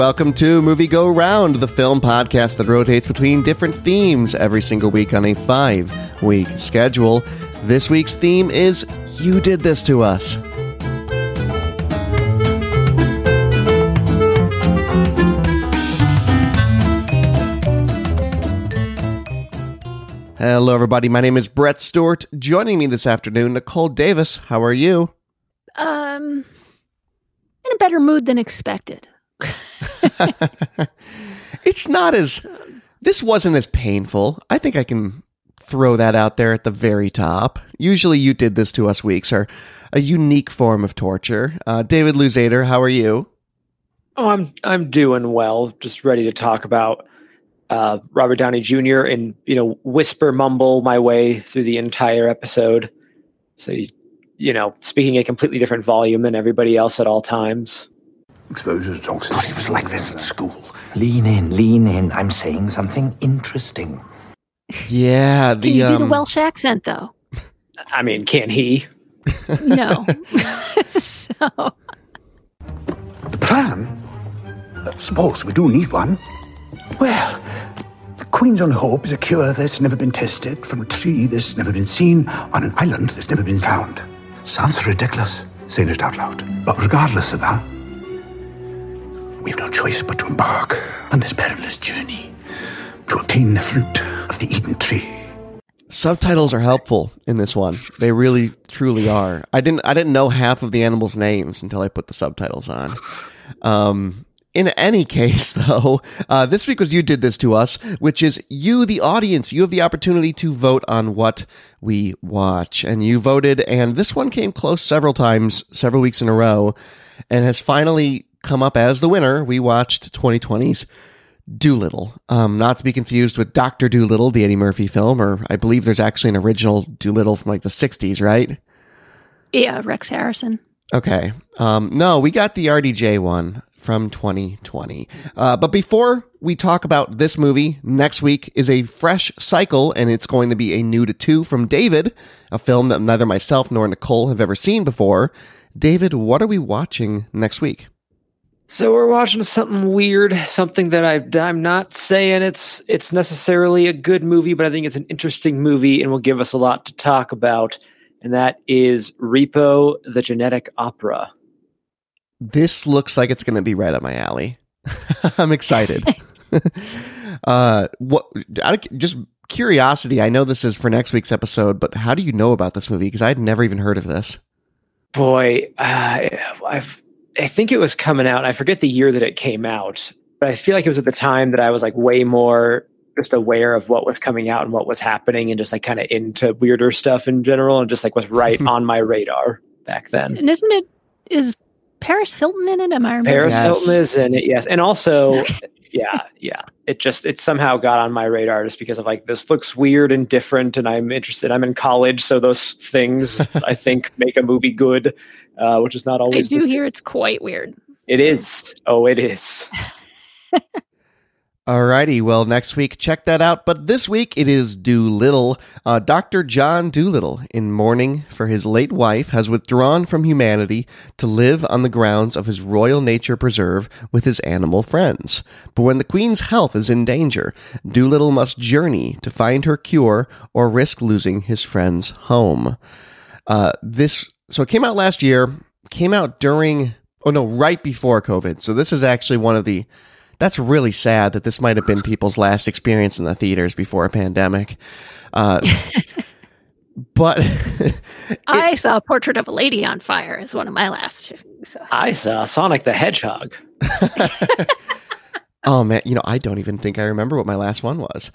Welcome to Movie Go Round, the film podcast that rotates between different themes every single week on a five week schedule. This week's theme is You Did This to Us. Hello, everybody. My name is Brett Stewart. Joining me this afternoon, Nicole Davis. How are you? Um, in a better mood than expected. it's not as. This wasn't as painful. I think I can throw that out there at the very top. Usually, you did this to us weeks are a unique form of torture. Uh, David Luzader, how are you? Oh, I'm I'm doing well. Just ready to talk about uh, Robert Downey Jr. and you know whisper mumble my way through the entire episode. So you, you know, speaking a completely different volume than everybody else at all times. Exposure to toxins. Thought he was like this at school. Lean in, lean in. I'm saying something interesting. Yeah, the Can you do the um, Welsh accent though? I mean, can he? No. so The plan? I suppose we do need one. Well, the Queen's Own Hope is a cure that's never been tested, from a tree that's never been seen, on an island that's never been found. Sounds ridiculous, saying it out loud. But regardless of that, we have no choice but to embark on this perilous journey to obtain the fruit of the Eden tree. subtitles are helpful in this one. They really, truly are. I didn't. I didn't know half of the animals' names until I put the subtitles on. Um, in any case, though, uh, this week was you did this to us, which is you, the audience. You have the opportunity to vote on what we watch, and you voted, and this one came close several times, several weeks in a row, and has finally come up as the winner. We watched 2020's Dolittle, um, not to be confused with Doctor Dolittle, the Eddie Murphy film, or I believe there's actually an original Dolittle from like the '60s, right? yeah, Rex Harrison. Okay. Um, no, we got the RDJ one from 2020. Uh, but before we talk about this movie, next week is a fresh cycle, and it's going to be a new to two from David, a film that neither myself nor Nicole have ever seen before. David, what are we watching next week? So we're watching something weird, something that I, I'm not saying it's it's necessarily a good movie, but I think it's an interesting movie and will give us a lot to talk about. And that is Repo, the Genetic Opera. This looks like it's going to be right up my alley. I'm excited. uh, what? Out of just curiosity, I know this is for next week's episode, but how do you know about this movie? Because I had never even heard of this. Boy, uh, I've, I think it was coming out. I forget the year that it came out, but I feel like it was at the time that I was like way more just aware of what was coming out and what was happening, and just like kind of into weirder stuff in general, and just like was right on my radar back then. And isn't it is Paris Hilton in it? Am I remembering? Paris Yes. Hilton is in it, yes, and also, yeah, yeah. It just it somehow got on my radar just because of like this looks weird and different, and I'm interested. I'm in college, so those things I think make a movie good, uh, which is not always. I always. do the- hear it's quite weird. It is. Oh, it is. Alrighty, well, next week, check that out. But this week, it is Dolittle. Uh, Dr. John Dolittle, in mourning for his late wife, has withdrawn from humanity to live on the grounds of his Royal Nature Preserve with his animal friends. But when the Queen's health is in danger, Dolittle must journey to find her cure or risk losing his friend's home. Uh, this, so it came out last year, came out during, oh no, right before COVID. So this is actually one of the, that's really sad that this might have been people's last experience in the theaters before a pandemic. Uh, but I saw a portrait of a lady on fire as one of my last. So. I saw Sonic the Hedgehog. oh man, you know, I don't even think I remember what my last one was.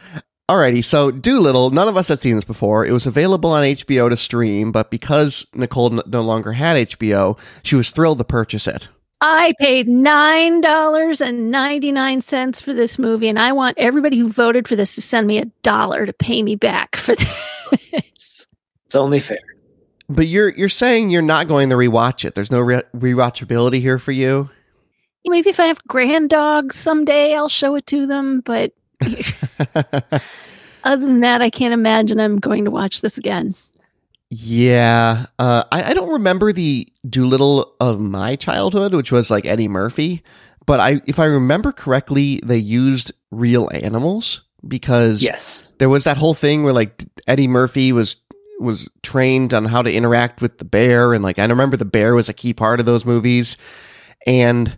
Alrighty, so Dolittle, none of us had seen this before. It was available on HBO to stream, but because Nicole n- no longer had HBO, she was thrilled to purchase it. I paid nine dollars and ninety nine cents for this movie, and I want everybody who voted for this to send me a dollar to pay me back for this. It's only fair. But you're you're saying you're not going to rewatch it. There's no re- rewatchability here for you. Maybe if I have grand dogs someday, I'll show it to them. But other than that, I can't imagine I'm going to watch this again. Yeah, uh, I, I don't remember the Dolittle of my childhood, which was like Eddie Murphy, but I, if I remember correctly, they used real animals because Yes. there was that whole thing where like Eddie Murphy was was trained on how to interact with the bear, and like I remember the bear was a key part of those movies, and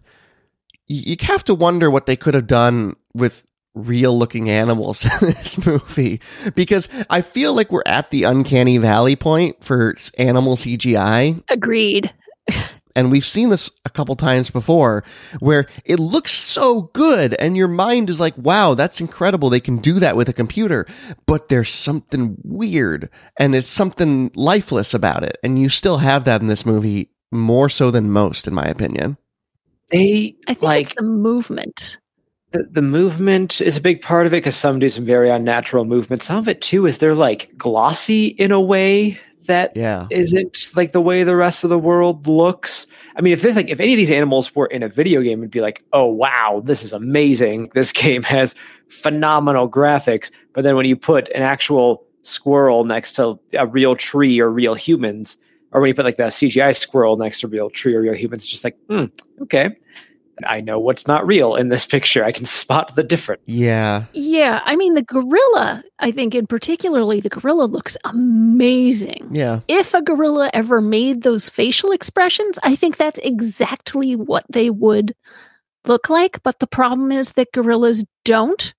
you have to wonder what they could have done with real looking animals in this movie. Because I feel like we're at the uncanny valley point for animal CGI Agreed. and we've seen this a couple times before where it looks so good and your mind is like wow that's incredible. They can do that with a computer. But there's something weird and it's something lifeless about it. And you still have that in this movie more so than most in my opinion. They I think like it's the movement. The, the movement is a big part of it because some do some very unnatural movement. Some of it too is they're like glossy in a way that yeah isn't like the way the rest of the world looks. I mean, if this like if any of these animals were in a video game, it'd be like, oh wow, this is amazing. This game has phenomenal graphics. But then when you put an actual squirrel next to a real tree or real humans, or when you put like the CGI squirrel next to a real tree or real humans, it's just like, hmm, okay. I know what's not real in this picture. I can spot the difference. yeah Yeah, I mean the gorilla. I think in particularly the gorilla looks amazing. yeah If a gorilla ever made those facial expressions, I think that's exactly what they would look like. But the problem is that gorillas don't,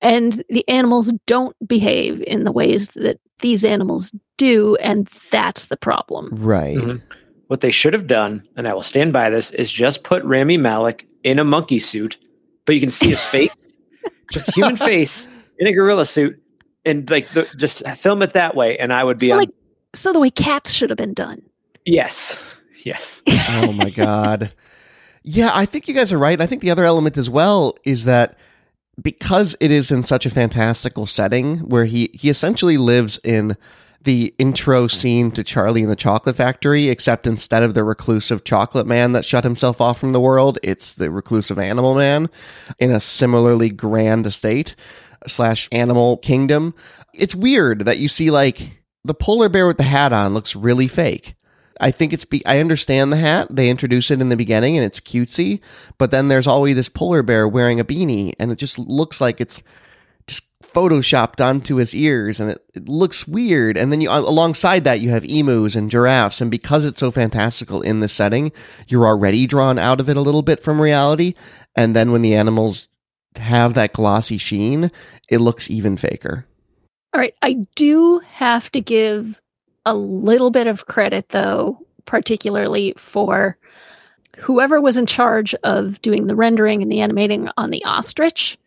and the animals don't behave in the ways that these animals do, and that's the problem. right Mhm. What they should have done, and I will stand by this, is just put Rami Malek in a monkey suit, but you can see his face, just human face in a gorilla suit, and like the, just film it that way, and I would be So on. like, so the way cats should have been done. yes, yes. oh my god yeah i think you guys are right and i think the other element as well is that because it is in such a fantastical setting where he he essentially lives in the intro scene to Charlie and the Chocolate Factory, except instead of the reclusive chocolate man that shut himself off from the world, it's the reclusive animal man in a similarly grand estate slash animal kingdom. It's weird that you see like the polar bear with the hat on looks really fake. I think it's be I understand the hat. They introduce it in the beginning and it's cutesy, but then there's always this polar bear wearing a beanie and it just looks like it's photoshopped onto his ears and it, it looks weird. And then you uh, alongside that you have emus and giraffes and because it's so fantastical in the setting, you're already drawn out of it a little bit from reality. And then when the animals have that glossy sheen, it looks even faker. All right. I do have to give a little bit of credit, though, particularly for whoever was in charge of doing the rendering and the animating on the ostrich,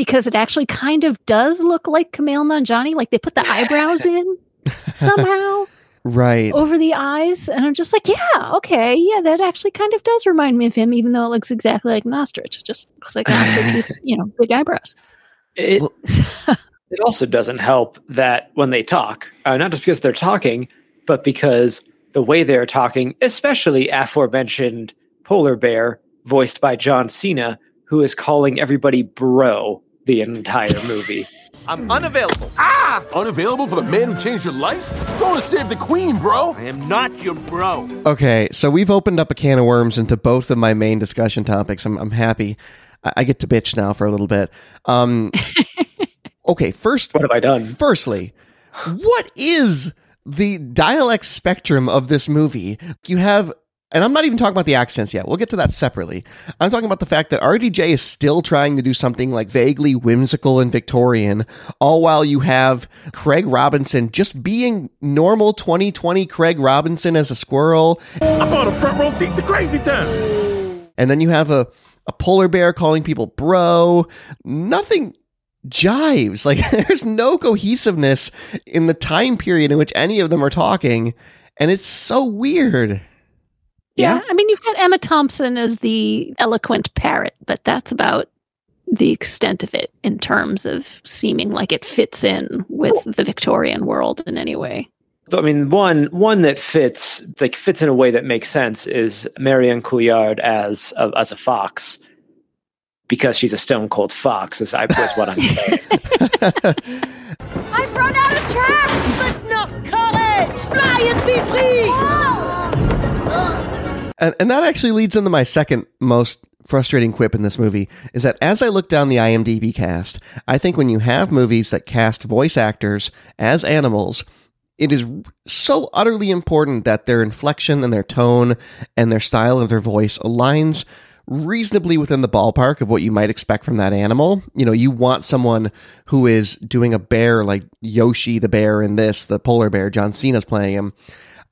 because it actually kind of does look like Kumail Nanjiani. Like they put the eyebrows in somehow Right. over the eyes. And I'm just like, yeah, okay. Yeah, that actually kind of does remind me of him, even though it looks exactly like an ostrich. It just looks like an ostrich with, you know, big eyebrows. It it also doesn't help that when they talk, uh, not just because they're talking, but because the way they're talking, especially aforementioned polar bear, voiced by John Cena, who is calling everybody bro the entire movie. I'm unavailable. Ah! Unavailable for the man who changed your life? Going to save the queen, bro. I am not your bro. Okay, so we've opened up a can of worms into both of my main discussion topics. I'm, I'm happy. I, I get to bitch now for a little bit. Um, okay, first, What have I done? firstly, what is the dialect spectrum of this movie? You have, and I'm not even talking about the accents yet. We'll get to that separately. I'm talking about the fact that RDJ is still trying to do something like vaguely whimsical and Victorian, all while you have Craig Robinson just being normal 2020 Craig Robinson as a squirrel. I bought a front row seat to Crazy Town. And then you have a, a polar bear calling people bro. Nothing jives. Like there's no cohesiveness in the time period in which any of them are talking. And it's so weird. Yeah. Yeah. I mean, you've got Emma Thompson as the eloquent parrot, but that's about the extent of it in terms of seeming like it fits in with the Victorian world in any way. I mean, one one that fits like fits in a way that makes sense is Marion Cotillard as a, as a fox, because she's a stone cold fox. Is I is what I'm saying. I've run out of track, but not courage. Fly and be free. And, and that actually leads into my second most frustrating quip in this movie is that as I look down the IMDb cast, I think when you have movies that cast voice actors as animals, it is so utterly important that their inflection and their tone and their style of their voice aligns reasonably within the ballpark of what you might expect from that animal. You know, you want someone who is doing a bear like Yoshi the bear in this, the polar bear, John Cena's playing him.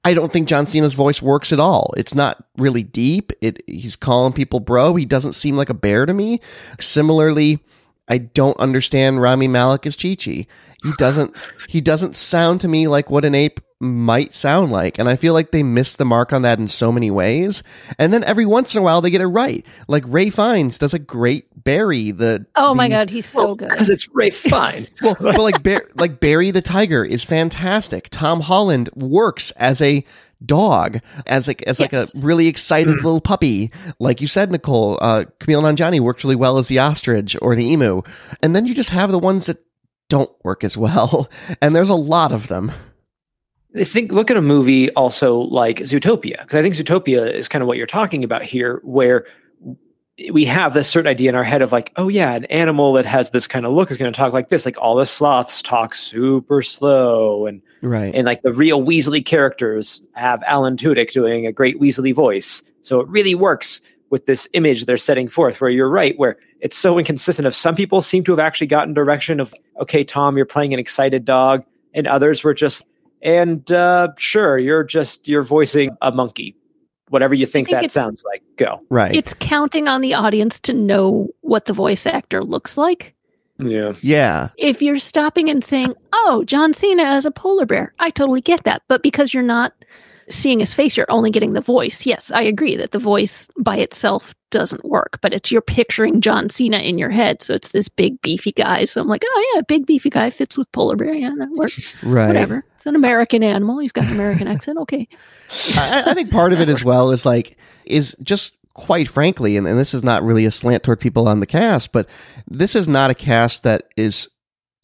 I don't think John Cena's voice works at all. It's not really deep. It he's calling people bro. He doesn't seem like a bear to me. Similarly, I don't understand Rami Malek as Chee-Chee. He doesn't he doesn't sound to me like what an ape might sound like. And I feel like they miss the mark on that in so many ways. And then every once in a while they get it right. Like Ralph Fiennes does a great Barry, the Oh my the- god, he's so good. because it's Ralph Fiennes. well, but like Bar- like Barry the tiger is fantastic. Tom Holland works as a dog, as like as like a really excited little puppy. Like you said, Nicole, uh, Kumail Nanjiani works really well as the ostrich or the emu, and then you just have the ones that don't work as well, and there's a lot of them. I think look at a movie also like Zootopia because I think Zootopia is kind of what you're talking about here, where we have this certain idea in our head of like, oh yeah, an animal that has this kind of look is going to talk like this. Like all the sloths talk super slow, and Right. and like the real Weasley characters have Alan Tudyk doing a great Weasley voice. So it really works with this image they're setting forth. Where you're right, where it's so inconsistent. Of some people seem to have actually gotten direction of, okay, Tom, you're playing an excited dog, and others were just, and uh, sure, you're just you're voicing a monkey. Whatever you think, think that sounds like, go. right. It's counting on the audience to know what the voice actor looks like. Yeah. yeah. If you're stopping and saying, "Oh, John Cena as a polar bear," I totally get that. But because you're not seeing his face, you're only getting the voice. Yes, I agree that the voice by itself doesn't work, but it's you're picturing John Cena in your head. So it's this big beefy guy. So I'm like, oh yeah, big beefy guy fits with polar bear. Yeah, that works. Right. Whatever. It's an American animal. He's got an American accent. Okay. I, I think part of it as well is like is just quite frankly, and, and this is not really a slant toward people on the cast, but this is not a cast that is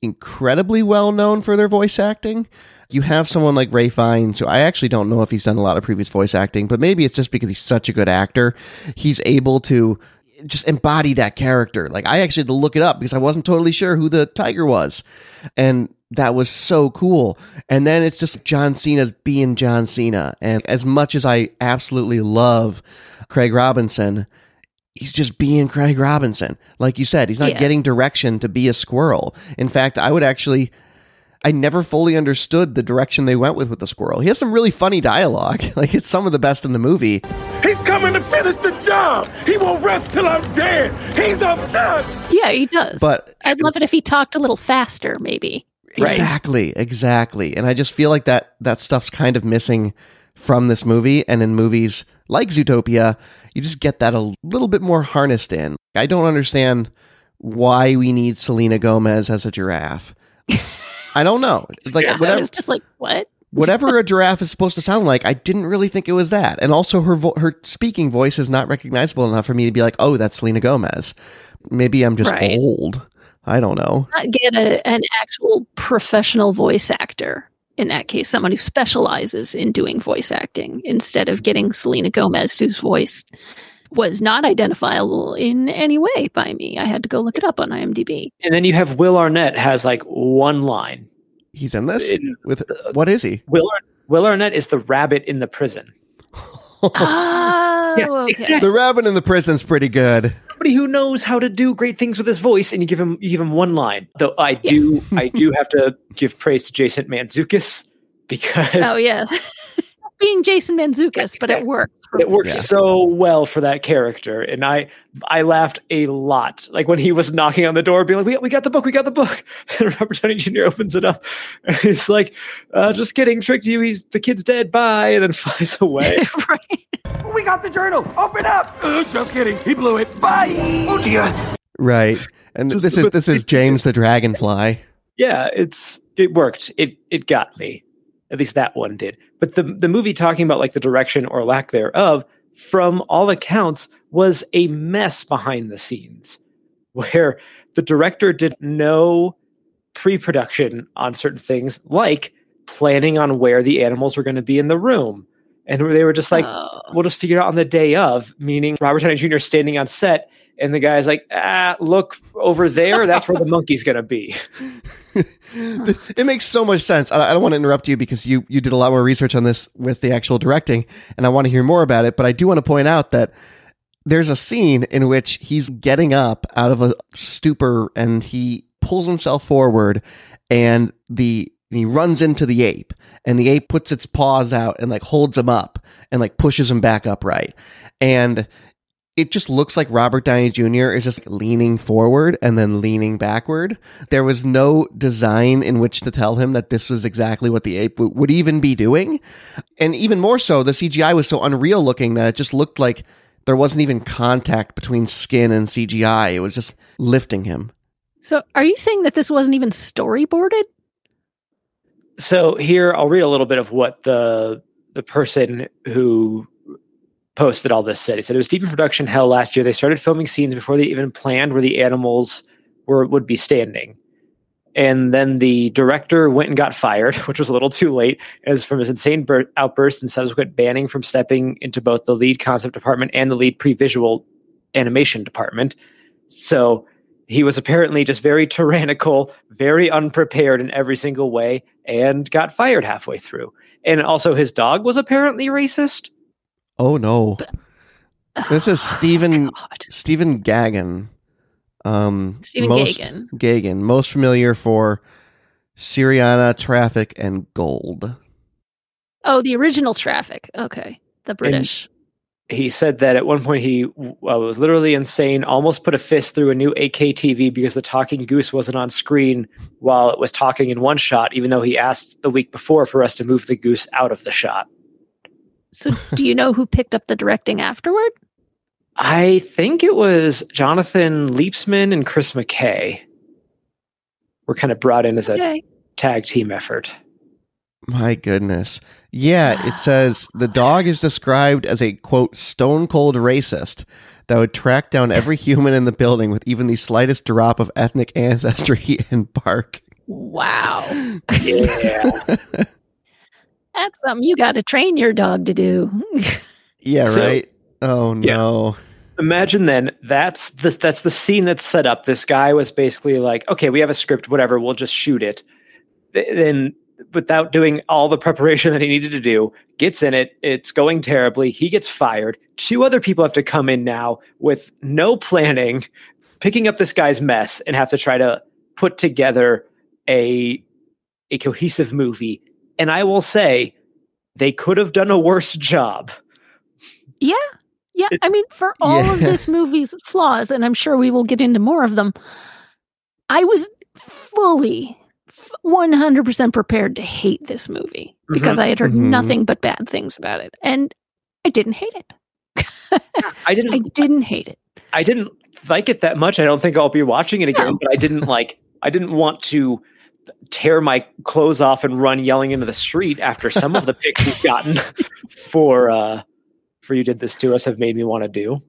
incredibly well known for their voice acting. You have someone like Ralph Fiennes, who I actually don't know if he's done a lot of previous voice acting, but maybe it's just because he's such a good actor. He's able to just embody that character. Like I actually had to look it up because I wasn't totally sure who the tiger was. And that was so cool. And then it's just John Cena's being John Cena. And as much as I absolutely love Craig Robinson, he's just being Craig Robinson. Like you said, he's not Yeah. getting direction to be a squirrel. In fact, I would actually I never fully understood the direction they went with with the squirrel. He has some really funny dialogue. Like it's some of the best in the movie. He's coming to finish the job. He won't rest till I'm dead. He's obsessed. Yeah, he does. But I'd love it if he talked a little faster, maybe. Exactly, exactly. And I just feel like that that stuff's kind of missing from this movie and in movies like Zootopia, you just get that a little bit more harnessed in. I don't understand why we need Selena Gomez as a giraffe. I don't know. It's like I whatever was just like, what? whatever a giraffe is supposed to sound like, I didn't really think it was that. And also her vo- her speaking voice is not recognizable enough for me to be like, "Oh, that's Selena Gomez." Maybe I'm just Right. old. I don't know. Not get a, an actual professional voice actor. In that case, someone who specializes in doing voice acting instead of getting Selena Gomez, whose voice was not identifiable in any way by me. I had to go look it up on IMDb. And then you have Will Arnett has like one line. He's in this In- with what is he? Will Ar- Will Arnett is the rabbit in the prison. Oh, Yeah, okay. exactly. The rabbit in the prison's pretty good. Somebody who knows how to do great things with his voice, and you give him you give him one line. Though I do I do have to give praise to Jason Mantzoukas because Oh yeah. Being Jason Mantzoukas, but it works. it works Yeah. so well for that character, and I I laughed a lot. Like when he was knocking on the door, being like, "We, we got the book, we got the book," and Robert Downey Jr. opens it up, and he's like, uh, "Just kidding, tricked you. He's the kid's dead. Bye," and then flies away. right. We got the journal. Open up. Uh, just kidding. He blew it. Bye. Oh dear. Right. And Just this is this is James the Dragonfly. yeah, it's it worked. It it got me. At least that one did. But the the movie talking about like the direction or lack thereof, from all accounts, was a mess behind the scenes, where the director did no pre-production on certain things, like planning on where the animals were going to be in the room, And they were just like, Oh. we'll just figure it out on the day of, meaning Robert Downey Jr. standing on set, and the guy's like, ah, look over there. That's where the monkey's going to be. it makes so much sense. I I don't want to interrupt you because you you did a lot more research on this with the actual directing, and I want to hear more about it. But I do want to point out that there's a scene in which he's getting up out of a stupor and he pulls himself forward, and the he runs into the ape, and the ape puts its paws out and like holds him up and like pushes him back upright, and it just looks like Robert Downey Jr. is just leaning forward and then leaning backward. There was no design in which to tell him that this was exactly what the ape w- would even be doing. And even more so, the CGI was so unreal looking that it just looked like there wasn't even contact between skin and CGI. It was just lifting him. So, are you saying that this wasn't even storyboarded? So here, I'll read a little bit of what the the person who posted all this said. He said it was deep in production hell last year. They started filming scenes before they even planned where the animals were would be standing. And then the director went and got fired, which was a little too late, as from his insane bur- outburst and subsequent banning from stepping into both the lead concept department and the lead pre-visual animation department. So he was apparently just very tyrannical, very unprepared in every single way, and got fired halfway through. And also, his dog was apparently racist. Oh no. This is Stephen God. Stephen Gaghan. Um Stephen most, Gaghan. Gaghan, most familiar for Syriana, Traffic, and Gold. Oh, the original Traffic. Okay, the British. He said that at one point he uh, was literally insane, almost put a fist through a new AK TV because the talking goose wasn't on screen while it was talking in one shot, even though he asked the week before for us to move the goose out of the shot. so, do you know who picked up the directing afterward? I think it was Jonathan Liebesman and Chris McKay were kind of brought in as a Okay. tag team effort. My goodness. Yeah, it says the dog is described as a quote stone cold racist that would track down every human in the building with even the slightest drop of ethnic ancestry and bark. Wow, Yeah. that's something you got to train your dog to do. Yeah, So- right. Oh Yeah. no. Imagine then that's the that's the scene that's set up. This guy was basically like, okay, we have a script, whatever, we'll just shoot it. Then without doing all the preparation that he needed to do, gets in it, it's going terribly. He gets fired. Two other people have to come in now with no planning, picking up this guy's mess and have to try to put together a a cohesive movie. And I will say they could have done a worse job. Yeah. Yeah. It's- I mean, for all of this movie's flaws, and I'm sure we will get into more of them, I was fully f- 100% prepared to hate this movie because I had heard Mhm. nothing but bad things about it. And I didn't hate it. I didn't I didn't hate it. I didn't like it that much. I don't think I'll be watching it again, No. but I didn't like I didn't want to tear my clothes off and run yelling into the street after some of the pics we've gotten for uh for you did this to us have made me want to do.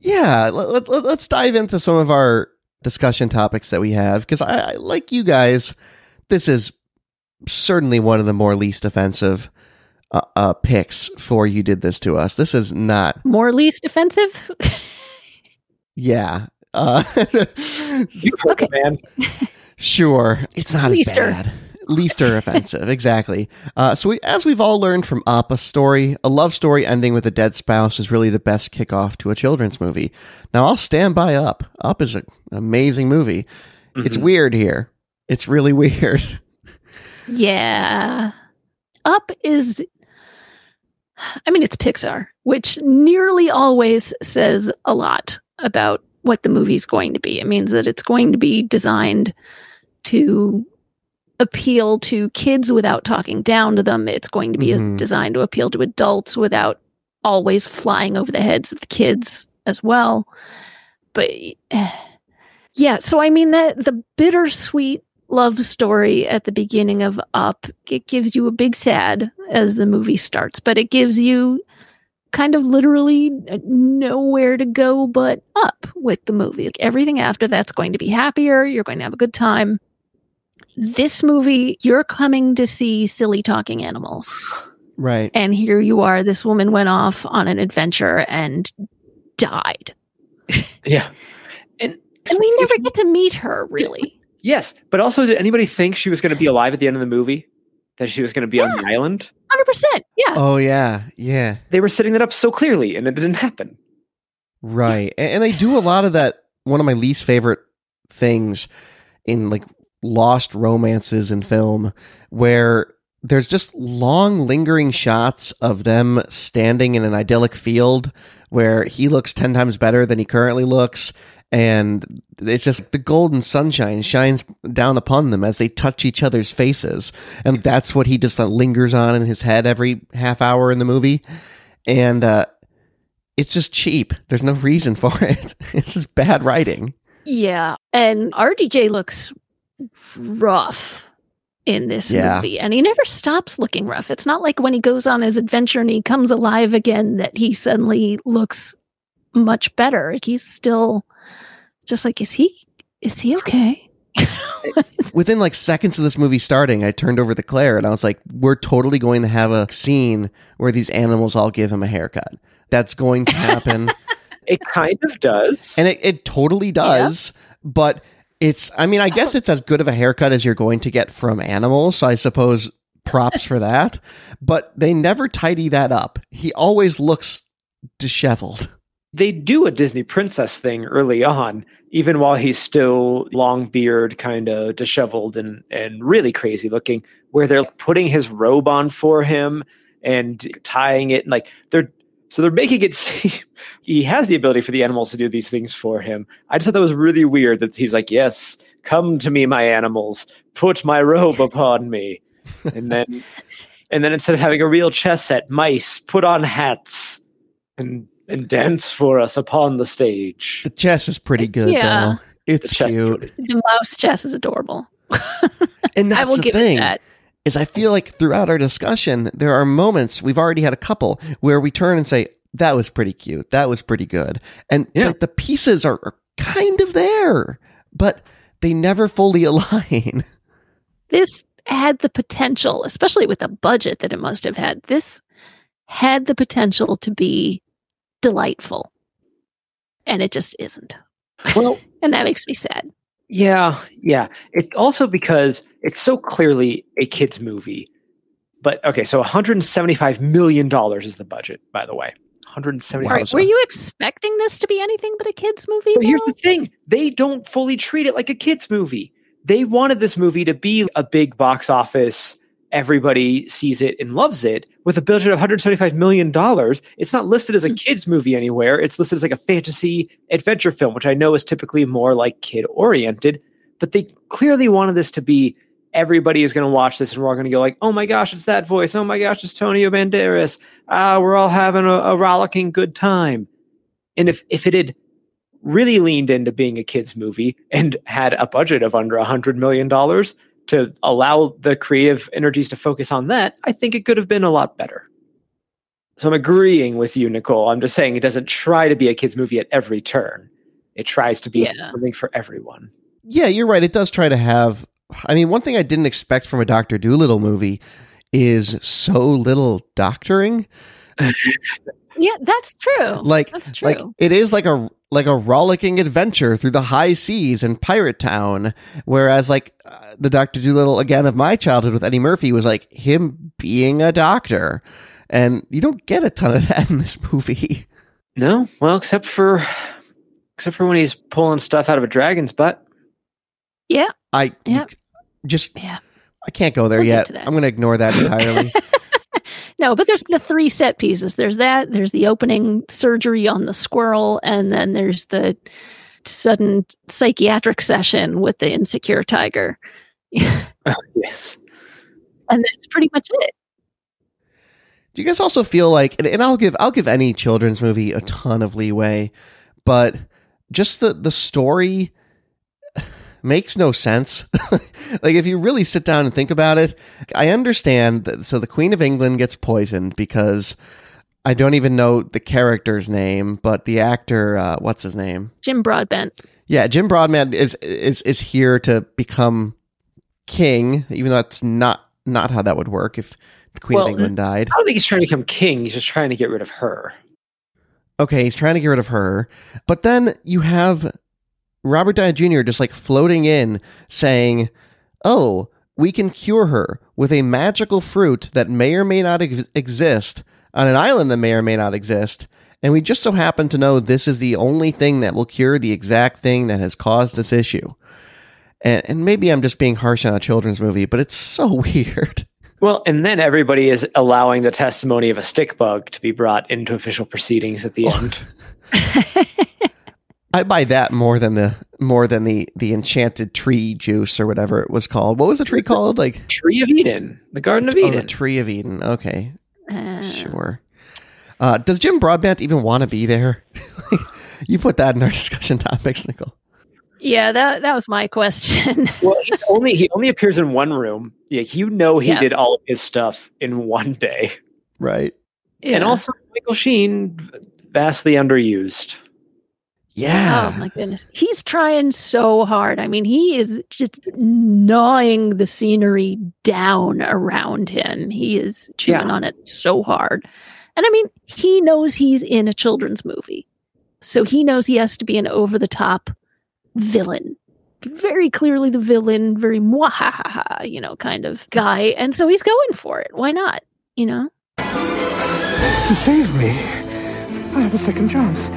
Yeah, let, let, us dive into some of our discussion topics that we have because I, I like you guys. This is certainly one of the more least offensive uh, uh, picks for you did this to us. This is not. More least offensive? Yeah. Uh, Okay. man. sure, it's not Leaster. as bad. Leaster offensive, exactly. Uh, so, we, as we've all learned from Up, a story, a love story ending with a dead spouse is really the best kickoff to a children's movie. Now, I'll stand by Up. Up is an amazing movie. It's Mhm. weird here. It's really weird. Yeah. Up is, I mean, it's Pixar, which nearly always says a lot about what the movie's going to be. It means that it's going to be designed to appeal to kids without talking down to them. It's going to be Mhm. designed to appeal to adults without always flying over the heads of the kids as well. But eh, yeah, so I mean that the bittersweet love story at the beginning of Up, it gives you a big sad as the movie starts, but it gives you kind of literally nowhere to go but up with the movie. Like everything after that's going to be happier, you're going to have a good time. This movie, you're coming to see silly talking animals. Right. And here you are, this woman went off on an adventure and died. Yeah. And And we never get to meet her, really. Yes, but also, did anybody think she was going to be alive at the end of the movie? That she was going to be on the island? 100%. Yeah. Oh yeah, yeah. They were setting that up so clearly, and it didn't happen. Right. And, and they do a lot of that. One of my least favorite things in like lost romances in film where there's just long lingering shots of them standing in an idyllic field where he looks 10 times better than he currently looks. And it's just the golden sunshine shines down upon them as they touch each other's faces. And that's what he just uh, lingers on in his head every half hour in the movie. And uh it's just cheap. There's no reason for it. It's just bad writing. Yeah. And RDJ looks rough in this Yeah. movie. And he never stops looking rough. It's not like when he goes on his adventure and he comes alive again that he suddenly looks much better. He's still just like, is he is he okay? within like seconds of this movie starting, I turned over to Claire and I was like, we're totally going to have a scene where these animals all give him a haircut. That's going to happen. It kind of does. and it, it totally does. But it's, I mean, I guess oh. it's as good of a haircut as you're going to get from animals. So I suppose props for that. But they never tidy that up. He always looks disheveled. they do a Disney princess thing early on, even while he's still long beard, kind of disheveled and and really crazy looking, where they're putting his robe on for him and tying it, and like they're so they're making it seem he has the ability for the animals to do these things for him. I just thought that was really weird that he's like, "Yes, come to me, my animals, put my robe upon me," and then and then instead of having a real chess set, mice put on hats and and dance for us upon the stage. The chess is pretty good, Yeah. though. It's The chess is cute. The mouse chess is adorable. And that's I will the give thing. it that. Is I feel like throughout our discussion, there are moments we've already had a couple where we turn and say, that was pretty cute. That was pretty good. And Yeah. like, the pieces are, are kind of there, but they never fully align. This had the potential, especially with the budget that it must have had. This had the potential to be delightful. And it just isn't. Well, And that makes me sad. yeah, yeah. It also because it's so clearly a kids movie. But okay, so 175 million dollars is the budget, by the way. 175 Right. Were you expecting this to be anything but a kids movie? But here's the thing they don't fully treat it like a kids movie. They wanted this movie to be a big box office, everybody sees it and loves it with a budget of $175 million. It's not listed as a hmm. kids movie anywhere. It's listed as like a fantasy adventure film, which I know is typically more like kid oriented, but they clearly wanted this to be everybody is going to watch this and we're all going to go like, oh my gosh, it's that voice. Oh my gosh, it's Tonio Banderas. Ah, we're all having a, a rollicking good time. And if, if it had really leaned into being a kids movie and had a budget of under a hundred million dollars to allow the creative energies to focus on that, I think it could have been a lot better. So I'm agreeing with you, Nicole. I'm just saying it doesn't try to be a kids movie at every turn. It tries to be Yeah. something for everyone. Yeah, you're right. It does try to have. I mean, one thing I didn't expect from a Doctor Dolittle movie is so little doctoring. Yeah, that's true. Like, that's true. like it is like a like a rollicking adventure through the high seas and pirate town. Whereas, like uh, the Doctor Dolittle again of my childhood with Eddie Murphy was like him being a doctor, and you don't get a ton of that in this movie. No, well, except for except for when he's pulling stuff out of a dragon's butt. yeah, I Yeah. just yeah. I can't go there We'll yet. to. I'm going to ignore that entirely. No, but there's the three set pieces. There's that, there's the opening surgery on the squirrel, and then there's the sudden psychiatric session with the insecure tiger. and Yes. And that's pretty much it. Do you guys also feel like, and, and I'll give I'll give any children's movie a ton of leeway, but just the the story makes no sense. like if you really sit down and think about it, I understand that. So the Queen of England gets poisoned because I don't even know the character's name, but the actor, uh, what's his name? Jim Broadbent. Yeah, Jim Broadbent is is is here to become king, even though that's not not how that would work. If the Queen Well, of England died. I don't think he's trying to become king. He's just trying to get rid of her. Okay, he's trying to get rid of her. But then you have Robert Downey Jr. just like floating in saying, Oh, we can cure her with a magical fruit that may or may not ex- exist on an island that may or may not exist. And we just so happen to know this is the only thing that will cure the exact thing that has caused this issue. And, and maybe I'm just being harsh on a children's movie, but it's so weird. Well, and then everybody is allowing the testimony of a stick bug to be brought into official proceedings at the end. I buy that more than the more than the the enchanted tree juice or whatever it was called. What was the tree called? Like Tree of Eden, the Garden of oh, Eden. the tree of Eden. Okay, Uh, sure. Uh, does Jim Broadbent even want to be there? you put that in our discussion topics, Nicole. Yeah, that that was my question. well, he only he only appears in one room. Yeah, you know he Yeah. did all of his stuff in one day. Right? Yeah. And also Michael Sheen vastly underused. Oh yeah. Oh my goodness. He's trying so hard. I mean, he is just gnawing the scenery down around him. He is chewing Yeah. on it so hard. And I mean, he knows he's in a children's movie. So he knows he has to be an over the top villain. Very clearly the villain, very mwahaha, you know, kind of guy. And so he's going for it. Why not? You know? You saved me. I have a second chance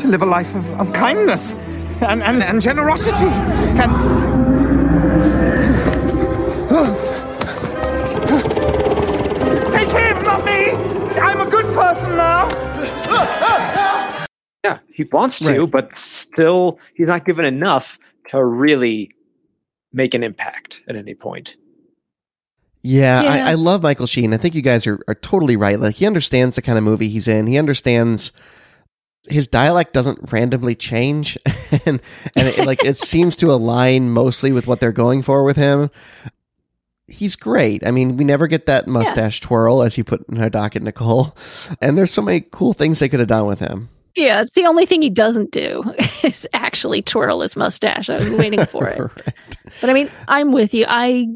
to live a life of, of kindness and, and, and generosity. And. Take him, not me! I'm a good person now! Yeah, he wants to, Right. but still he's not given enough to really make an impact at any point. Yeah, Yeah. I, I love Michael Sheen. I think you guys are, are totally right. Like he understands the kind of movie he's in. He understands his dialect doesn't randomly change, and and it, like it seems to align mostly with what they're going for with him. He's great. I mean, we never get that mustache twirl as you put in our docket, Nicole. And there's so many cool things they could have done with him. Yeah, it's the only thing he doesn't do is actually twirl his mustache. I was waiting for it. Right. But I mean, I'm with you. I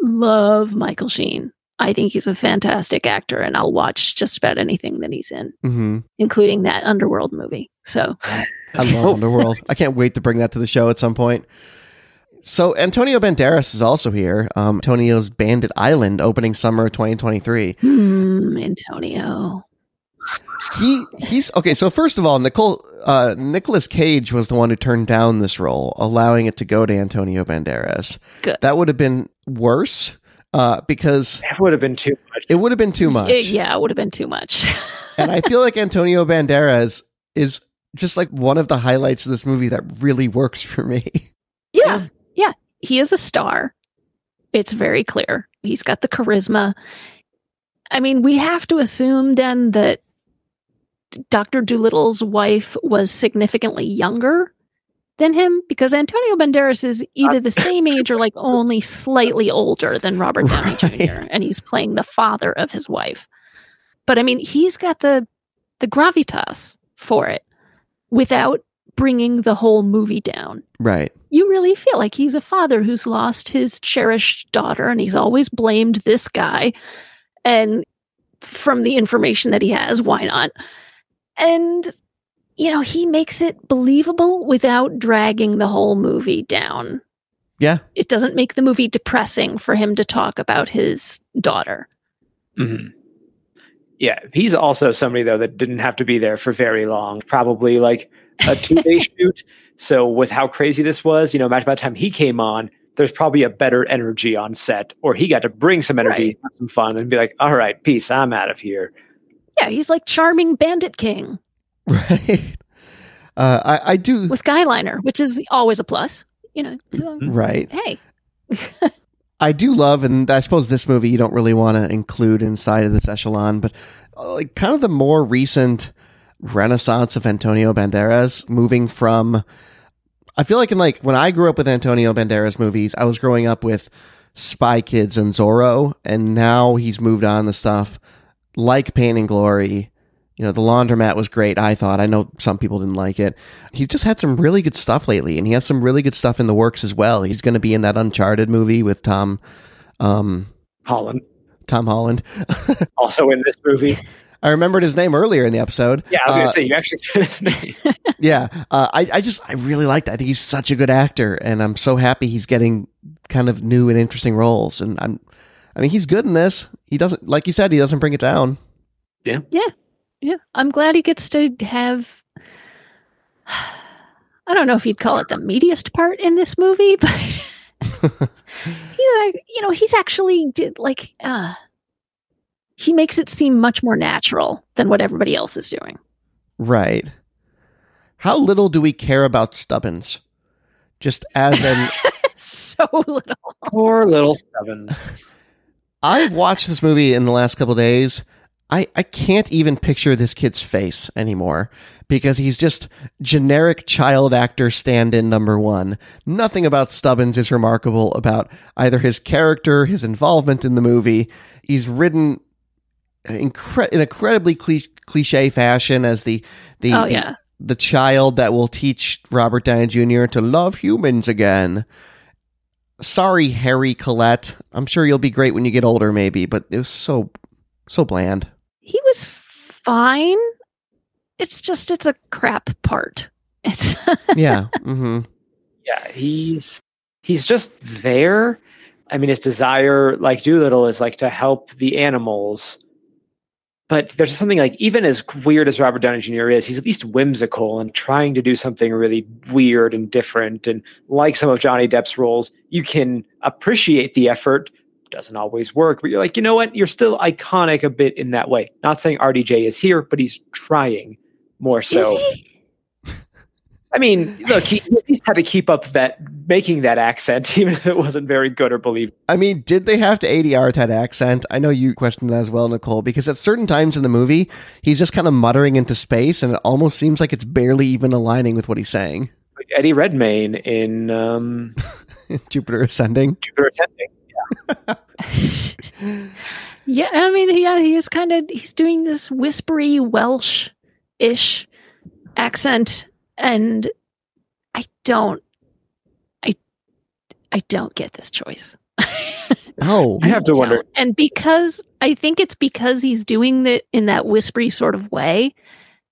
love Michael Sheen. I think he's a fantastic actor, and I'll watch just about anything that he's in, hmm including that Underworld movie. So, I love. Underworld. I can't wait to bring that to the show at some point. So Antonio Banderas is also here. Um, Antonio's Bandit Island opening summer of 2023. hmm, Antonio. He he's okay. So first of all, Nicole uh, Nicolas Cage was the one who turned down this role, allowing it to go to Antonio Banderas. Good. That would have been worse uh, because That would have been too much. it would have been too much. It- yeah, it would have been too much. and I feel like Antonio Banderas is just like one of the highlights of this movie that really works for me. yeah, yeah. He is a star. It's very clear. He's got the charisma. I mean, we have to assume then that Dr. Dolittle's wife was significantly younger than him because Antonio Banderas is either the same age or like only slightly older than Robert Downey Right. Jr. and he's playing the father of his wife. But I mean, he's got the the gravitas for it without bringing the whole movie down Right. you really feel like he's a father who's lost his cherished daughter and he's always blamed this guy and from the information that he has why not and you know he makes it believable without dragging the whole movie down Yeah. it doesn't make the movie depressing for him to talk about his daughter hmm Yeah, he's also somebody though that didn't have to be there for very long. Probably like a two-day shoot. So with how crazy this was, you know, imagine by the time he came on, there's probably a better energy on set, or he got to bring some energy, Right. have some fun, and be like, "All right, peace, I'm out of here." yeah he's like charming bandit king Right. Uh, I, I do. with guyliner which is always a plus you know so, Right. hey I do love, and I suppose this movie you don't really want to include inside of this echelon, but uh, like kind of the more recent renaissance of Antonio Banderas, moving from. I feel like in like when I grew up with Antonio Banderas movies, I was growing up with Spy Kids and Zorro, and now he's moved on to stuff like Pain and Glory. You know, The Laundromat was great, I thought. I know some people didn't like it. He's just had some really good stuff lately, and he has some really good stuff in the works as well. He's going to be in that Uncharted movie with Tom, um, Holland. Tom Holland. Also in this movie. I remembered his name earlier in the episode. Yeah, I was Uh, gonna say you actually said his name. yeah, uh, I, I just I really like that. I think he's such a good actor, and I'm so happy he's getting kind of new and interesting roles. And I'm, I mean, he's good in this. He doesn't, like you said, he doesn't bring it down. Yeah, yeah, I'm glad he gets to have. I don't know if you'd call it the meatiest part in this movie, but he's like, you know, he's actually did like uh he makes it seem much more natural than what everybody else is doing. Right. How little do we care about Stubbins? Just as an, so little. Poor little Stubbins. I've watched this movie in the last couple days. I, I can't even picture this kid's face anymore because he's just generic child actor stand in number one. Nothing about Stubbins is remarkable about either his character, his involvement in the movie. He's ridden incre- in incredibly cliche fashion as the, the, Oh the- yeah. the child that will teach Robert Downey Jr. to love humans again. Sorry, Harry Collett. I'm sure you'll be great when you get older, maybe, but it was so so bland. He was fine. It's just it's a crap part. It's Yeah. hmm Yeah, he's he's just there. I mean, his desire, like Dolittle, is like to help the animals. But there's something like even as weird as Robert Downey Jr. is, he's at least whimsical and trying to do something really weird and different. And like some of Johnny Depp's roles, you can appreciate the effort. Doesn't always work, but you're like, you know what? You're still iconic a bit in that way. Not saying RDJ is here, but he's trying more so. I mean, look, he at least had to keep up that making that accent, even if it wasn't very good or believable. I mean, did they have to ADR that accent? I know you questioned that as well, Nicole, because at certain times in the movie, he's just kind of muttering into space, and it almost seems like it's barely even aligning with what he's saying. Like Eddie Redmayne in um, Jupiter Ascending. Jupiter Ascending. Yeah, I mean, yeah, he is kind of he's doing this whispery Welsh-ish accent, and I don't, I, I don't get this choice. Oh, I have to wonder. Don't. and because I think it's because he's doing it in that whispery sort of way,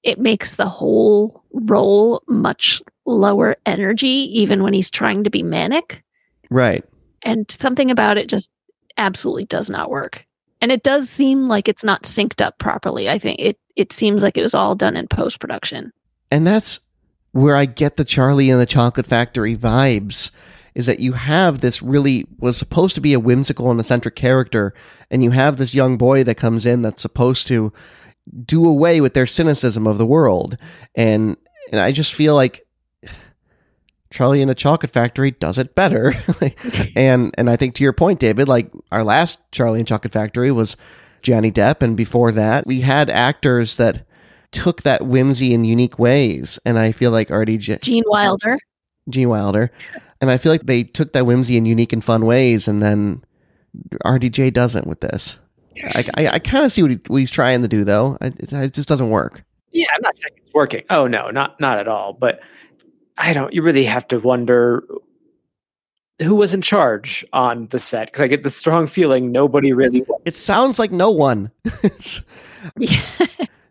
it makes the whole role much lower energy, even when he's trying to be manic. right. and something about it just absolutely does not work. And it does seem like it's not synced up properly i think. It it seems like it was all done in post production And that's where I get the Charlie and the Chocolate Factory vibes is that you have this really was supposed to be a whimsical and eccentric character, and you have this young boy that comes in that's supposed to do away with their cynicism of the world. And and I just feel like Charlie and the Chocolate Factory does it better. and and I think to your point, David, like our last Charlie and Chocolate Factory was Johnny Depp, and before that, we had actors that took that whimsy in unique ways. And I feel like RDJ, gene wilder Gene Wilder, and I feel like they took that whimsy in unique and fun ways, and then RDJ doesn't with this. I, I, I kind of see what, he, what he's trying to do, though. I, it, it just doesn't work. Yeah, I'm not saying it's working. Oh no, not not at all. But I don't. You really have to wonder who was in charge on the set because I get the strong feeling nobody really. Was. It sounds like no one. It's- yeah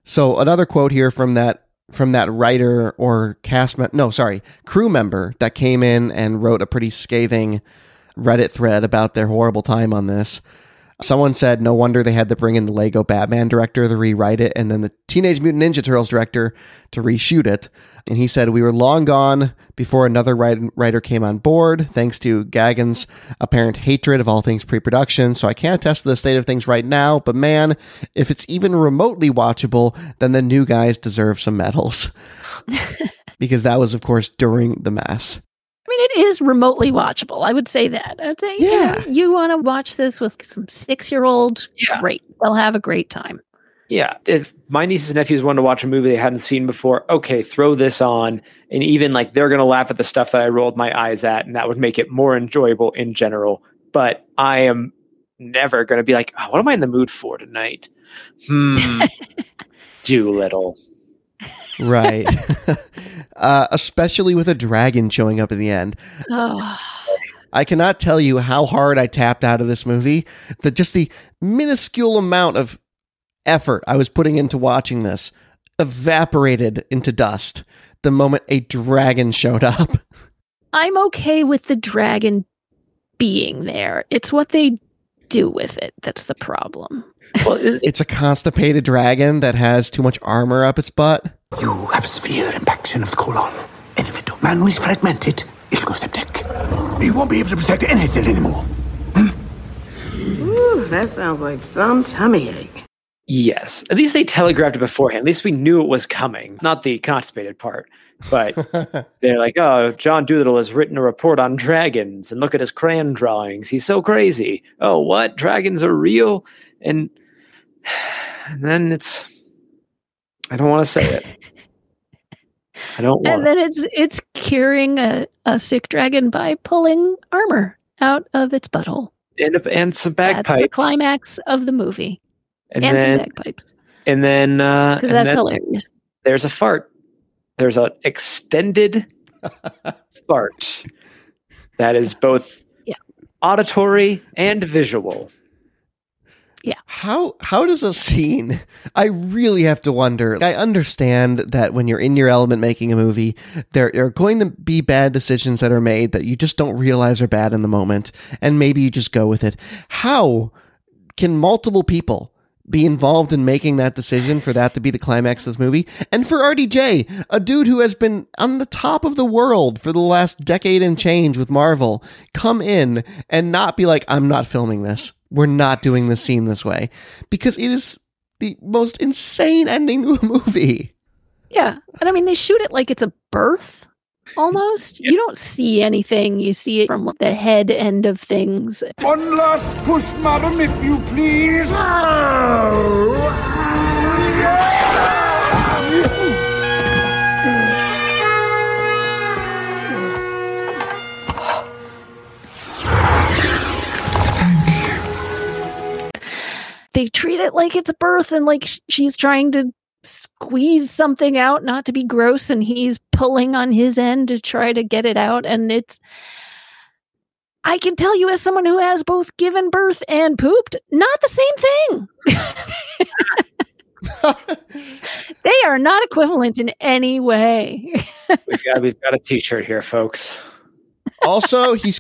so another quote here from that from that writer or cast me- no sorry crew member that came in and wrote a pretty scathing reddit thread about their horrible time on this someone said no wonder they had to bring in the lego batman director to rewrite it and then the teenage mutant ninja turtles director to reshoot it. And he said we were long gone before another writer came on board thanks to Gaghan's apparent hatred of all things pre-production. So i can't attest to the state of things right now but man if it's even remotely watchable then the new guys deserve some medals. Because that was of course during the mess it is remotely watchable i would say that i'd say yeah Yeah. you, want to watch this with some six year old Yeah. great they'll have a great time Yeah, if my nieces and nephews want to watch a movie they hadn't seen before, okay, throw this on, and even like they're gonna laugh at the stuff that I rolled my eyes at, and that would make it more enjoyable in general. But I am never gonna be like, oh, what am I in the mood for tonight? Hmm, Dolittle. Right uh, especially with a dragon showing up in the end oh I cannot tell you how hard I tapped out of this movie. That just the minuscule amount of effort I was putting into watching this evaporated into dust the moment a dragon showed up. I'm okay with the dragon being there. It's what they do with it that's the problem. Well, it, It's a constipated dragon that has too much armor up its butt. You have a severe impaction of the colon. And if it don't manually fragment it, it'll go septic. You won't be able to protect anything anymore. Hmm? Ooh, that sounds like some tummy ache. yes. At least they telegraphed it beforehand. At least we knew it was coming. Not the constipated part. But they're like, oh, John Dolittle has written a report on dragons and look at his crayon drawings. He's so crazy. Oh, what? Dragons are real? And, and then it's, I don't want to say it. I don't want And then it's it's curing a, a sick dragon by pulling armor out of its butthole. and, and some bagpipes. That's the climax of the movie. and, And, then, some bagpipes. and then, uh, Because and that's then hilarious. there's a fart. There's an extended fart that is both Yeah. auditory and visual. How how does a scene? I really have to wonder. I understand that when you're in your element making a movie, there are going to be bad decisions that are made that you just don't realize are bad in the moment, and maybe you just go with it. How can multiple people be involved in making that decision for that to be the climax of this movie? And for RDJ, a dude who has been on the top of the world for the last decade and change with Marvel, come in and not be like, I'm not filming this. We're not doing this scene this way. Because it is the most insane ending to a movie. Yeah. And I mean they shoot it like it's a birth almost. You don't see anything. You see it from the head end of things. One last push, madam, if you please. They treat it like it's a birth and like she's trying to squeeze something out not to be gross and he's pulling on his end to try to get it out and it's I can tell you as someone who has both given birth and pooped, not the same thing. they are not equivalent in any way. We've got we've got a T-shirt here, folks. Also, he's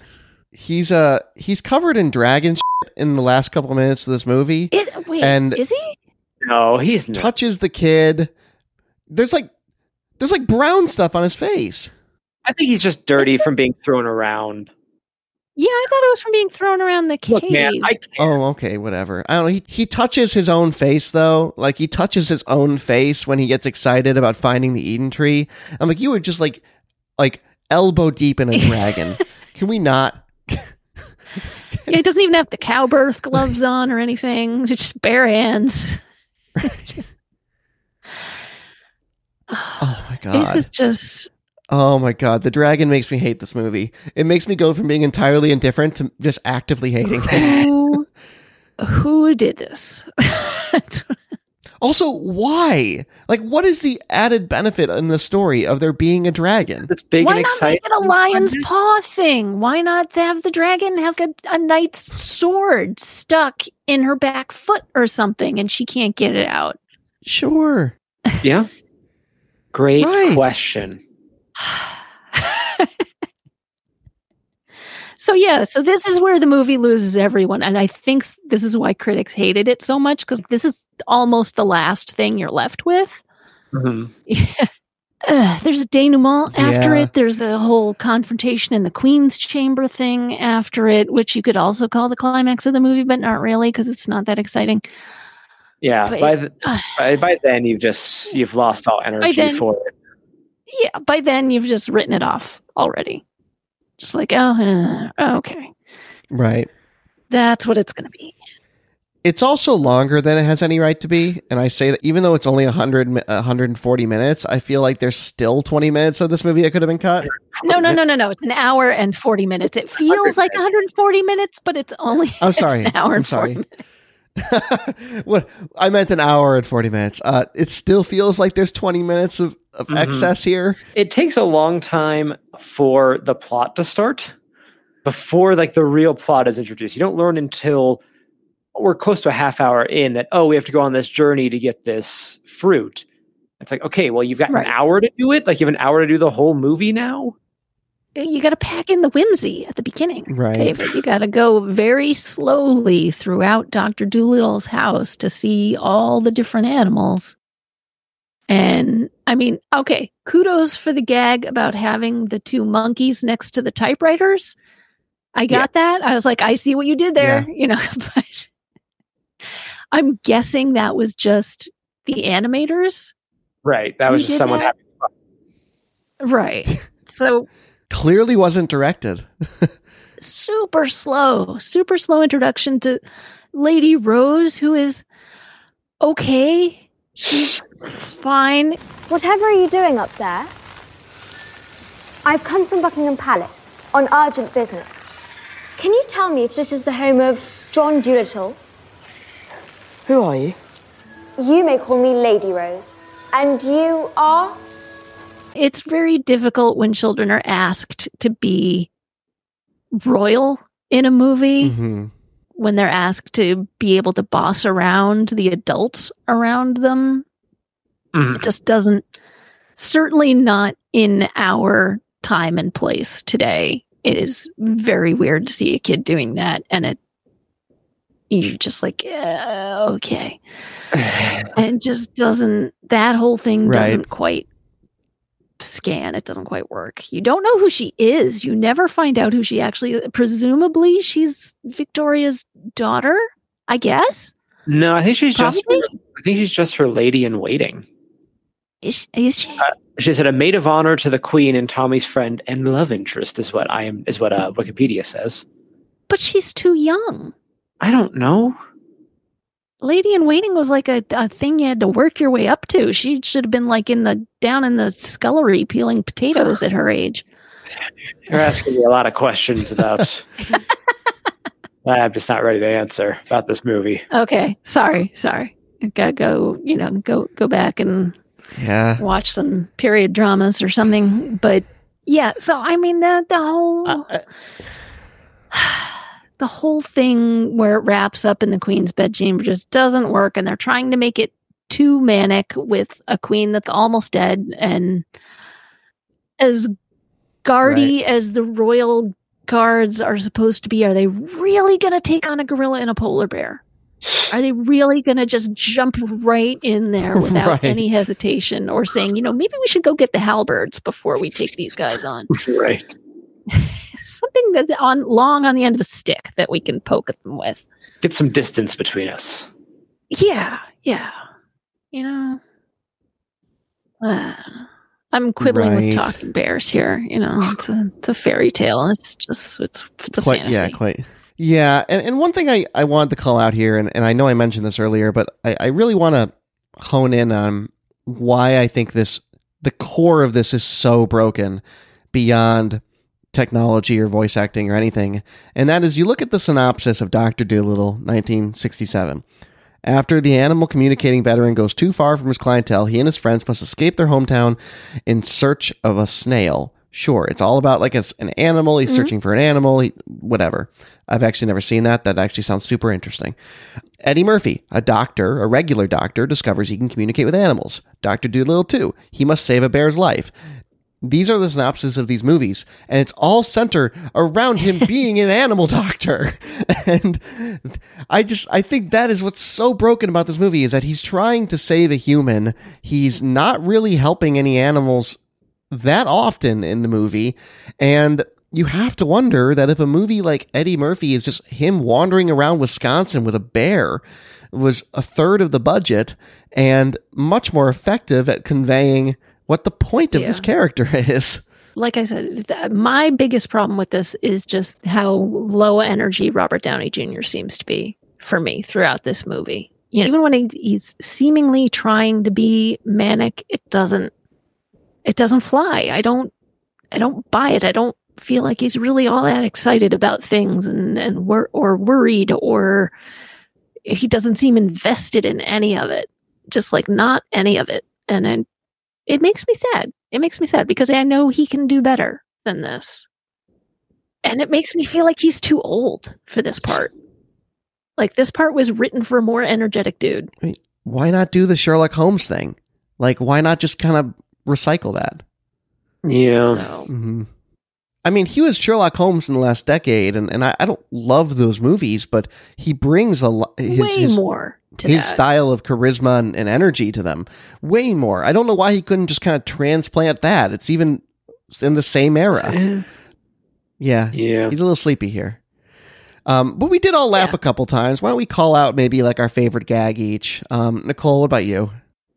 he's uh he's covered in dragon shit in the last couple of minutes of this movie. Is, wait, And- is he? No, he's not. Touches the kid. There's like there's like brown stuff on his face. I think he's just dirty from being thrown around. Yeah, I thought it was from being thrown around the cave. Look, man, I can't. Oh, okay, whatever. I don't know. He he touches his own face though. Like he touches his own face when he gets excited about finding the Eden tree. I'm like, you were just like like elbow deep in a dragon. Can we not? yeah, he doesn't even have the cow birth gloves on or anything. It's just bare hands. Oh my god. This is just Oh my god, the dragon makes me hate this movie. It makes me go from being entirely indifferent to just actively hating it. who who did this? Also, why? Like, what is the added benefit in the story of there being a dragon? It's big Why and not exciting. make it a lion's paw thing? Why not have the dragon have a, a knight's sword stuck in her back foot or something and she can't get it out? Sure. Yeah. Great Right. question. So yeah, so this is where the movie loses everyone, and I think this is why critics hated it so much because this is almost the last thing you're left with. Mhm. Ugh, there's a denouement after Yeah. it. There's the whole confrontation in the Queen's chamber thing after it, which you could also call the climax of the movie, but not really because it's not that exciting. Yeah. But- by, the, uh, by by then you've just you've lost all energy then- for it. Yeah, by then you've just written it off already. Just like, oh, uh, okay, Right. that's what it's going to be. It's also longer than it has any right to be. And I say that even though it's only 100, mi- 140 minutes, I feel like there's still 20 minutes of this movie that could have been cut. No, no, no, no, no. It's an hour and 40 minutes. It feels like 140 minutes, but it's only I'm sorry. an hour I'm and 40 sorry. minutes. what I meant an hour and 40 minutes. Uh, it still feels like there's 20 minutes of, of Mhm. excess here. It takes a long time for the plot to start. before like the real plot is introduced. You don't learn until we're close to a half hour in that oh we have to go on this journey to get this fruit. It's like okay, well you've got Right. an hour to do it. Like you have an hour to do the whole movie now. You got to pack in the whimsy at the beginning, Right. David. You got to go very slowly throughout Doctor Dolittle's house to see all the different animals. And I mean, okay, kudos for the gag about having the two monkeys next to the typewriters. I got that. I was like, I see what you did there, you know, but I'm guessing that was just the animators. Right. That was just someone that? having fun, Right. So Clearly wasn't directed. super slow, super slow introduction to Lady Rose, who is okay. She's fine. Whatever are you doing up there? I've come from Buckingham Palace on urgent business. Can you tell me if this is the home of John Dolittle? Who are you? You may call me Lady Rose. And you are? It's very difficult when children are asked to be royal in a movie, hmm when they're asked to be able to boss around the adults around them. Mhm. It just doesn't, certainly not in our time and place today. It is very weird to see a kid doing that. And it, you're just like, yeah, okay. And just doesn't, that whole thing Right. doesn't quite scan. It doesn't quite work. You don't know who she is. You never find out who she actually, presumably she's Victoria's daughter, I guess. No, I think she's just Probably. I think she's just her lady in waiting. Is, is she? She said a maid of honor to the queen and Tommy's friend and love interest is what I am is what uh, Wikipedia says. But she's too young. I don't know. Lady in Waiting was like a, a thing you had to work your way up to. She should have been like in the down in the scullery peeling potatoes at her age. You're asking me a lot of questions about. I'm just not ready to answer about this movie. Okay, sorry, sorry. I gotta go, you know, go go back and Yeah. watch some period dramas or something. But yeah, so I mean the the whole Uh, the whole thing where it wraps up in the queen's bedchamber just doesn't work, and they're trying to make it too manic with a queen that's almost dead and as guardy as the royal guards are supposed to be. Are they really going to take on a gorilla and a polar bear? Are they really going to just jump right in there without Right. any hesitation or saying, you know, maybe we should go get the halberds before we take these guys on? Right. Something that's on long on the end of a stick that we can poke at them with. Get some distance between us. Yeah, yeah. You know, uh, I'm quibbling Right. with talking bears here. You know, it's a it's a fairy tale. It's just it's it's a quite fantasy. yeah quite yeah and, and one thing I, I wanted to call out here and, and i know i mentioned this earlier but i, I really want to hone in on why i think this the core of this is so broken beyond technology or voice acting or anything and that is you look at the synopsis of dr dolittle 1967 after the animal communicating veteran goes too far from his clientele, he and his friends must escape their hometown in search of a snail. Sure, it's all about like a an animal. He's mm-hmm. searching for an animal, he, whatever. I've actually never seen that. That actually sounds super interesting. Eddie Murphy, a doctor, a regular doctor, discovers he can communicate with animals. Dr. Dolittle, too. He must save a bear's life. These are the synopses of these movies, and it's all centered around him being an animal doctor. And I just I think that is what's so broken about this movie is that he's trying to save a human. He's not really helping any animals that often in the movie, and you have to wonder that if a movie like Eddie Murphy is just him wandering around Wisconsin with a bear was a third of the budget and much more effective at conveying what the point of this character is. like I said, th- my biggest problem with this is just how low energy Robert Downey Jr. seems to be for me throughout this movie. You know, even when he, he's seemingly trying to be manic, it doesn't it doesn't fly. I don't I don't buy it. I don't feel like he's really all that excited about things and and wor- or worried or he doesn't seem invested in any of it. Just like not any of it. And then it makes me sad. It makes me sad because I know he can do better than this. and it makes me feel like he's too old for this part. Like this part was written for a more energetic dude. Why not do the Sherlock Holmes thing? Like, why not just kind of recycle that? Yeah. So hmm I mean, he was Sherlock Holmes in the last decade, and, and I, I don't love those movies, but he brings a lot his, way his, more to his that. style of charisma and, and energy to them. Way more. I don't know why he couldn't just kind of transplant that. It's even in the same era. Yeah, Yeah. he's a little sleepy here. Um, but we did all laugh Yeah. a couple times. Why don't we call out maybe like our favorite gag each? Um, Nicole, what about you?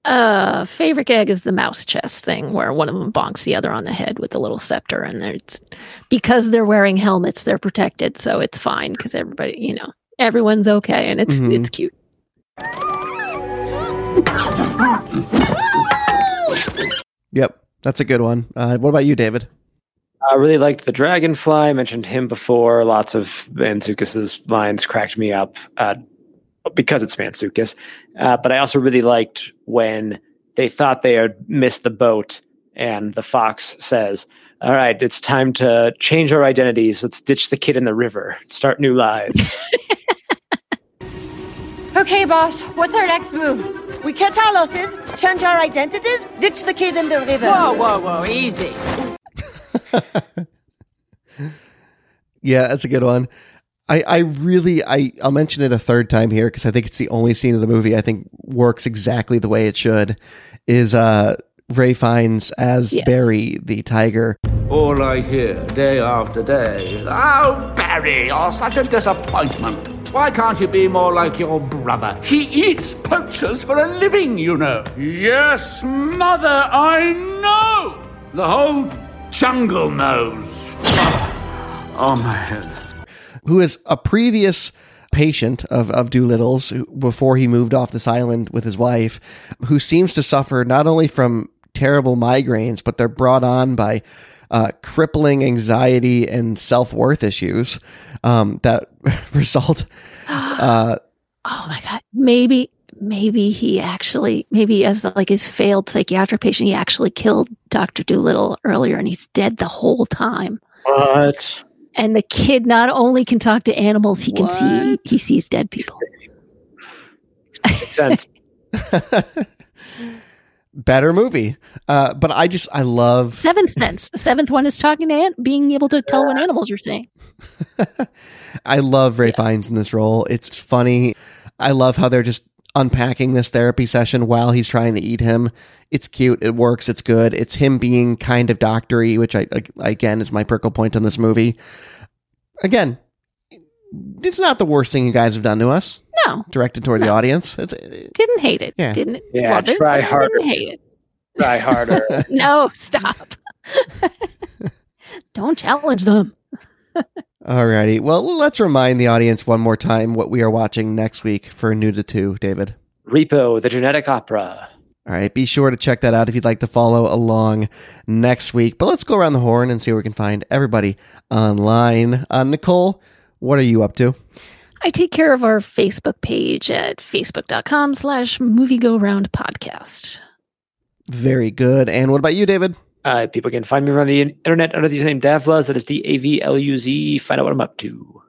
Uh, favorite gag is the mouse chest thing, where one of them bonks the other on the head with a little scepter, and it's because they're wearing helmets, they're protected, so it's fine because everybody, you know, everyone's okay, and it's Mhm. it's cute. Yep, that's a good one. Uh, what about you, David? I really liked the Dragonfly. I mentioned him before. Lots of Mantzoukas's lines cracked me up uh, because it's Mantzoukas. Uh, but I also really liked when they thought they had missed the boat, and the fox says, "All right, it's time to change our identities. Let's ditch the kid in the river, start new lives." Okay, boss, what's our next move? We cut our losses, change our identities, ditch the kid in the river. Whoa, whoa, whoa, easy. Yeah, that's a good one. I, I really I I'll mention it a third time here because I think it's the only scene of the movie I think works exactly the way it should. Is uh Ralph Fiennes as Yes. Barry the tiger. All I hear day after day. Oh, Barry, you're such a disappointment. Why can't you be more like your brother? He eats poachers for a living, you know. Yes, mother, I know. The whole jungle knows. Oh, my head. Who is a previous patient of, of Dolittle's before he moved off this island with his wife, who seems to suffer not only from terrible migraines, but they're brought on by uh, crippling anxiety and self worth issues um, that result. Uh, Oh my god, maybe maybe he actually maybe as like his failed psychiatric patient, he actually killed Doctor Doolittle earlier, and he's dead the whole time. what? And the kid not only can talk to animals, he can see he sees dead people. Makes sense. better movie. Uh, but I just, I love. Seventh sense. The seventh one is talking to an- being able to tell what animals are saying. I love Ralph Fiennes in this role. It's funny. I love how they're just unpacking this therapy session while he's trying to eat him. It's cute. It works. It's good. It's him being kind of doctory, which I ag- again is my prickle point on this movie. Again, it's not the worst thing you guys have done to us. No, Directed toward the audience. It's didn't hate it. Yeah. Didn't Yeah, love try but harder. Didn't hate it. Try harder. No, stop. Don't challenge them. Alrighty. Well, let's remind the audience one more time what we are watching next week for New to Two, David. Repo, the genetic opera. All right, be sure to check that out if you'd like to follow along next week. But let's go around the horn and see where we can find everybody online. Uh, Nicole, what are you up to? I take care of our Facebook page at facebook.com slash movie go round podcast. Very good. And what about you, David? Uh, people can find me around the internet under the username Davluz. That is D A V L U Z. Find out what I'm up to.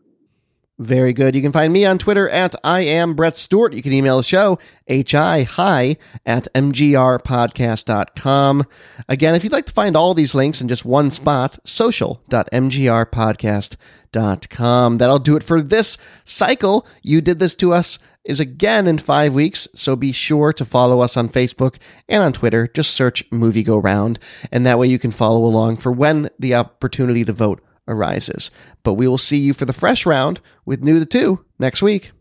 Very good. You can find me on Twitter at I am Brett Stewart. You can email the show, hi hi at mgrpodcast.com. Again, if you'd like to find all these links in just one spot, social.mgrpodcast.com. That'll do it for this cycle. You did this to us is again in five weeks, so be sure to follow us on Facebook and on Twitter. Just search Movie Go Round, and that way you can follow along for when the opportunity to vote arises. But we will see you for the fresh round with New the Two next week.